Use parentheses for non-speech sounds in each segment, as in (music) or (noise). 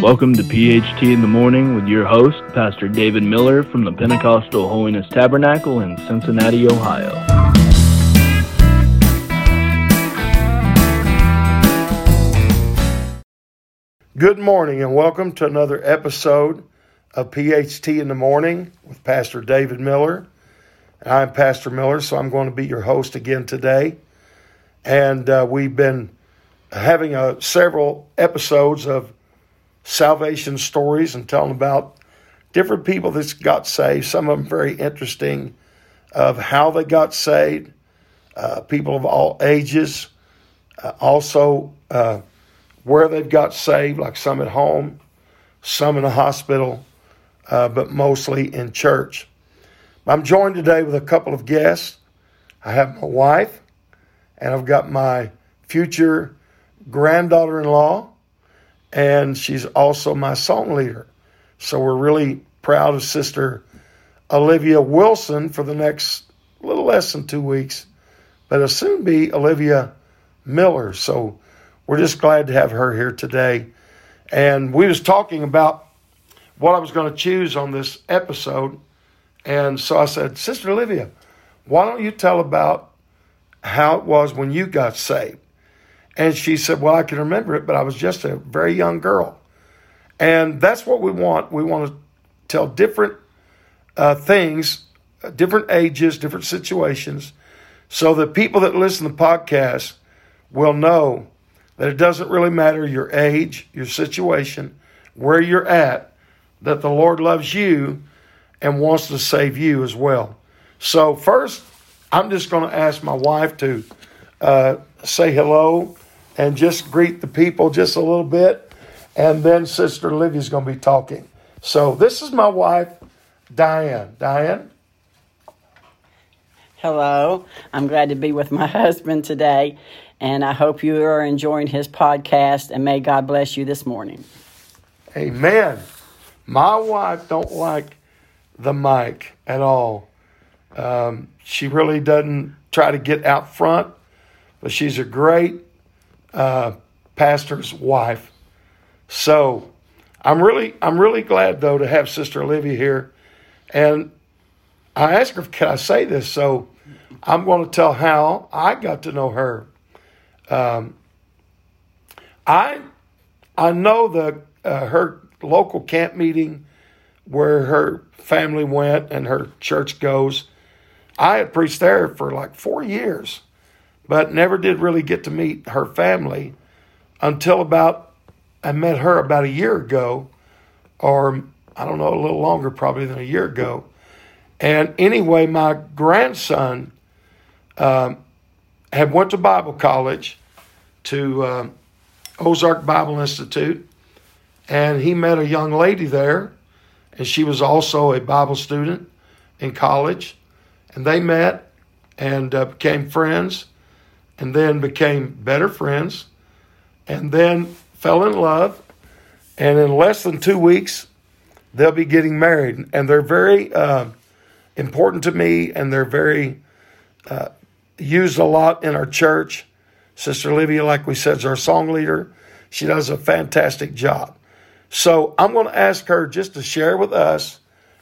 Welcome to PHT in the Morning with your host, Pastor David Miller from the Pentecostal Holiness Tabernacle in Cincinnati, Ohio. Good morning and welcome to another episode of PHT in the Morning with Pastor David Miller. I'm Pastor Miller, so I'm going to be your host again today. And uh, we've been having uh, several episodes of salvation stories and telling about different people that got saved. Some of them very interesting of how they got saved. Uh, people of all ages, uh, also uh, where they've got saved, like some at home, some in a hospital, uh, but mostly in church. I'm joined today with a couple of guests. I have my wife, and I've got my future granddaughter in law, and she's also my song leader. So we're really proud of Sister Olivia Wilson for the next little less than two weeks, but it'll soon be Olivia Miller. So we're just glad to have her here today. And we was talking about what I was going to choose on this episode. And so I said, Sister Olivia, why don't you tell about how it was when you got saved? And she said, Well, I can remember it, but I was just a very young girl. And that's what we want. We want to tell different uh, things, uh, different ages, different situations, so that people that listen to the podcast will know that it doesn't really matter your age, your situation, where you're at, that the Lord loves you and wants to save you as well. So, first, I'm just going to ask my wife to uh, say hello and just greet the people just a little bit. And then Sister Olivia's going to be talking. So this is my wife, Diane. Diane? Hello. I'm glad to be with my (laughs) husband today. And I hope you are enjoying his podcast. And may God bless you this morning. Amen. My wife don't like the mic at all. Um, she really doesn't try to get out front, but she's a great uh, pastor's wife. So I'm really I'm really glad though to have Sister Olivia here, and I asked her, "Can I say this?" So I'm going to tell how I got to know her. Um, I I know the uh, her local camp meeting where her family went and her church goes. I had preached there for like four years but never did really get to meet her family until about I met her about a year ago, or I don't know, a little longer probably than a year ago. And anyway, my grandson um, had went to Bible college to uh, Ozark Bible Institute, and he met a young lady there, and she was also a Bible student in college, and they met and uh, became friends and then became better friends and then fell in love. And in less than two weeks, they'll be getting married. And they're very uh, important to me and they're very uh, used a lot in our church. Sister Olivia, like we said, is our song leader. She does a fantastic job. So I'm going to ask her just to share with us.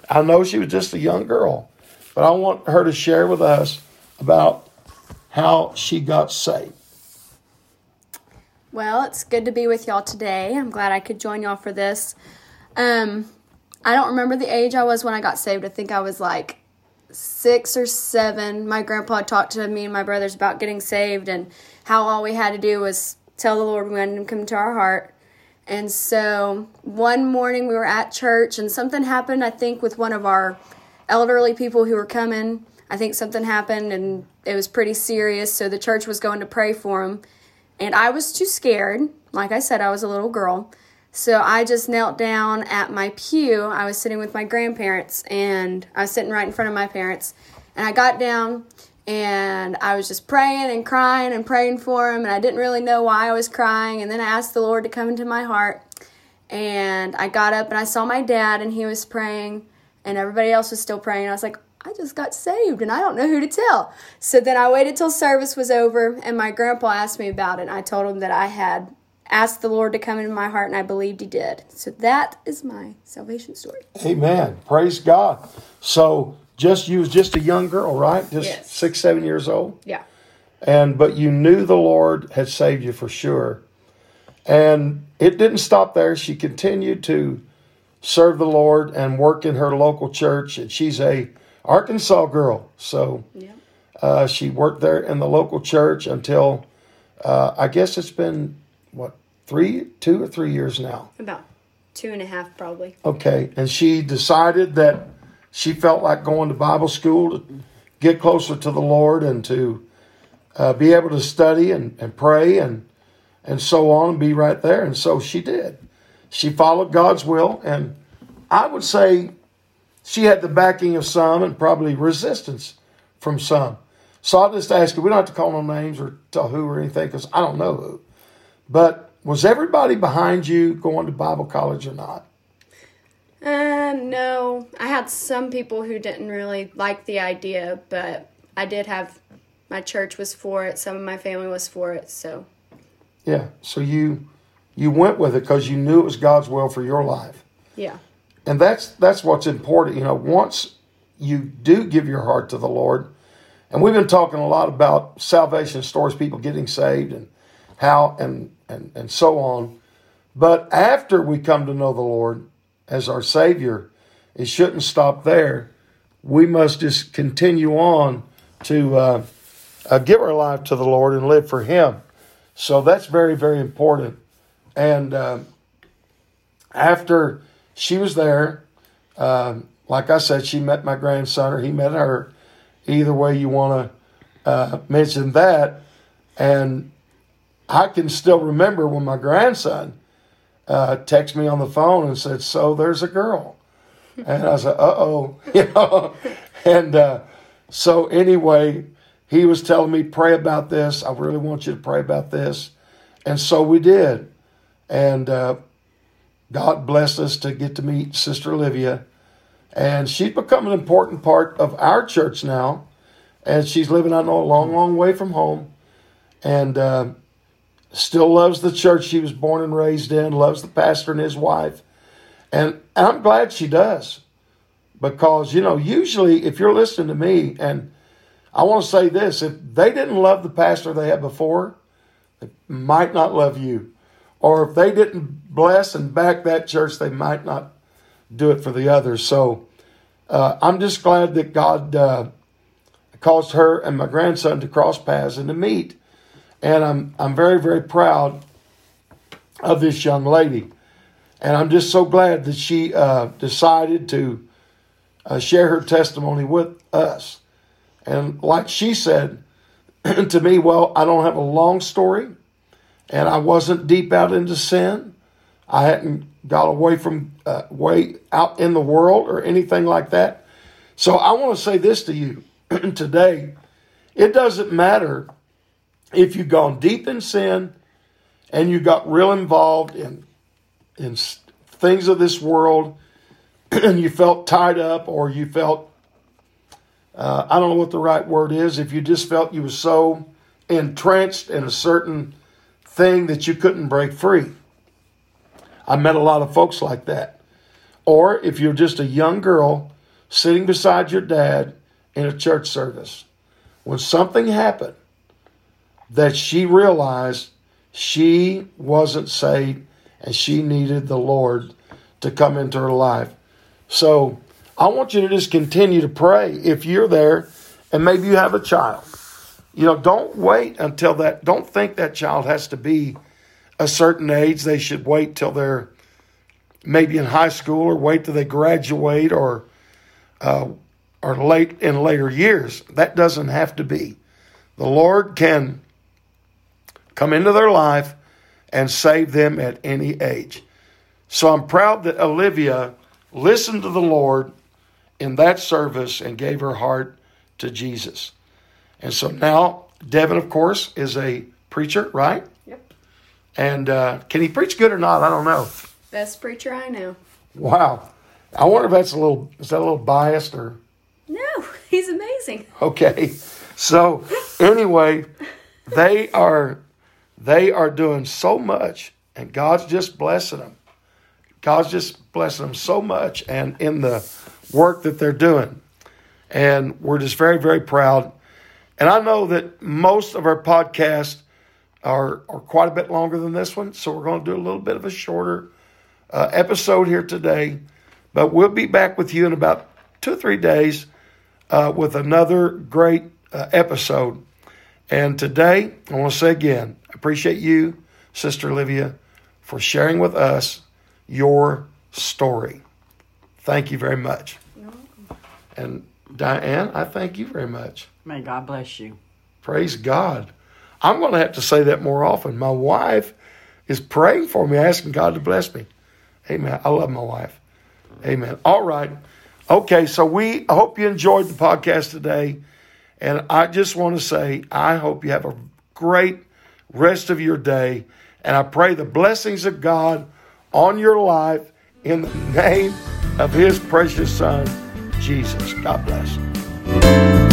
I know she was just a young girl, but I want her to share with us about how she got saved. Well, it's good to be with y'all today. I'm glad I could join y'all for this. Um, I don't remember the age I was when I got saved. I think I was like six or seven. My grandpa talked to me and my brothers about getting saved and how all we had to do was tell the Lord we wanted Him to come to our heart. And so one morning we were at church and something happened, I think, with one of our elderly people who were coming I think something happened and it was pretty serious. So the church was going to pray for him. And I was too scared. Like I said, I was a little girl. So I just knelt down at my pew. I was sitting with my grandparents and I was sitting right in front of my parents. And I got down and I was just praying and crying and praying for him. And I didn't really know why I was crying. And then I asked the Lord to come into my heart. And I got up and I saw my dad and he was praying and everybody else was still praying. I was like, I just got saved and I don't know who to tell. So then I waited till service was over and my grandpa asked me about it. And I told him that I had asked the Lord to come into my heart, and I believed He did. So that is my salvation story. Amen. Praise God. So just you was just a young girl, right? Just Yes. six, seven years old. Yeah. And but you knew the Lord had saved you for sure. And it didn't stop there. She continued to serve the Lord and work in her local church. And she's a Arkansas girl. So Yeah. uh, she worked there in the local church until uh, I guess it's been what three, two or three years now. About two and a half, probably. Okay, and she decided that she felt like going to Bible school to get closer to the Lord and to uh, be able to study and, and pray and and so on and be right there. And so she did. She followed God's will, and I would say she had the backing of some and probably resistance from some. So I'll just ask you, we don't have to call no names or tell who or anything because I don't know who. But was everybody behind you going to Bible college or not? Uh, no. I had some people who didn't really like the idea, but I did have my church was for it. Some of my family was for it. So Yeah. So you you went with it because you knew it was God's will for your life. yeah, And that's that's what's important. You know, once you do give your heart to the Lord, and we've been talking a lot about salvation stories, people getting saved and how and and, and so on. But after we come to know the Lord as our Savior, it shouldn't stop there. We must just continue on to uh, uh, give our life to the Lord and live for Him. So that's very, very important. And uh, after she was there, um, like I said, she met my grandson or he met her. Either way you want to uh, mention that. And I can still remember when my grandson uh, texted me on the phone and said, "So there's a girl," and I said, "Uh oh," (laughs) you know. And uh, so anyway, he was telling me, "Pray about this. I really want you to pray about this," and so we did. And uh, God blessed us to get to meet Sister Olivia, and she's become an important part of our church now. And she's living, know, a long, long way from home, and uh, still loves the church she was born and raised in, loves the pastor and his wife. And I'm glad she does because, you know, usually if you're listening to me, and I want to say this if they didn't love the pastor they had before, they might not love you. Or if they didn't bless and back that church, they might not do it for the others. So uh, I'm just glad that God uh, caused her and my grandson to cross paths and to meet. And I'm, I'm very, very proud of this young lady. And I'm just so glad that she uh, decided to uh, share her testimony with us. And like she said (clears throat) to me, well, I don't have a long story, and I wasn't deep out into sin. I hadn't got away from uh, way out in the world or anything like that. So I want to say this to you (clears throat) today: it doesn't matter if you've gone deep in sin and you got real involved in in things of this world (clears throat) and you felt tied up or you felt uh, I don't know what the right word is if you just felt you were so entrenched in a certain thing that you couldn't break free. I met a lot of folks like that. Or if you're just a young girl sitting beside your dad in a church service, when something happened that she realized she wasn't saved and she needed the Lord to come into her life. So I want you to just continue to pray if you're there and maybe you have a child. You know, don't wait until that, don't think that child has to be a certain age. They should wait till they're maybe in high school or wait till they graduate or, uh, or late in later years. That doesn't have to be. The Lord can come into their life and save them at any age. So I'm proud that Olivia listened to the Lord in that service and gave her heart to Jesus. And so now, Devin, of course, is a preacher, right? Yep. And uh, can he preach good or not? I don't know. Best preacher I know. Wow. I wonder if that's a little, is that a little biased or? No, (laughs) he's amazing. Okay. So anyway, they are they are doing so much And God's just blessing them. God's just blessing them so much and in the work that they're doing. And we're just very, very proud. And I know that most of our podcasts are, are quite a bit longer than this one. So we're going to do a little bit of a shorter uh, episode here today. But we'll be back with you in about two or three days uh, with another great uh, episode. And today, I want to say again, I appreciate you, Sister Olivia, for sharing with us your story. Thank you very much. And Diane, I thank you very much. May God bless you. Praise God. I'm going to have to say that more often. My wife is praying for me, asking God to bless me. Amen. I love my wife. Amen. All right. Okay, so we hope you enjoyed the podcast today. And I just want to say, I hope you have a great rest of your day. And I pray the blessings of God on your life in the name of his precious son, Jesus. God bless.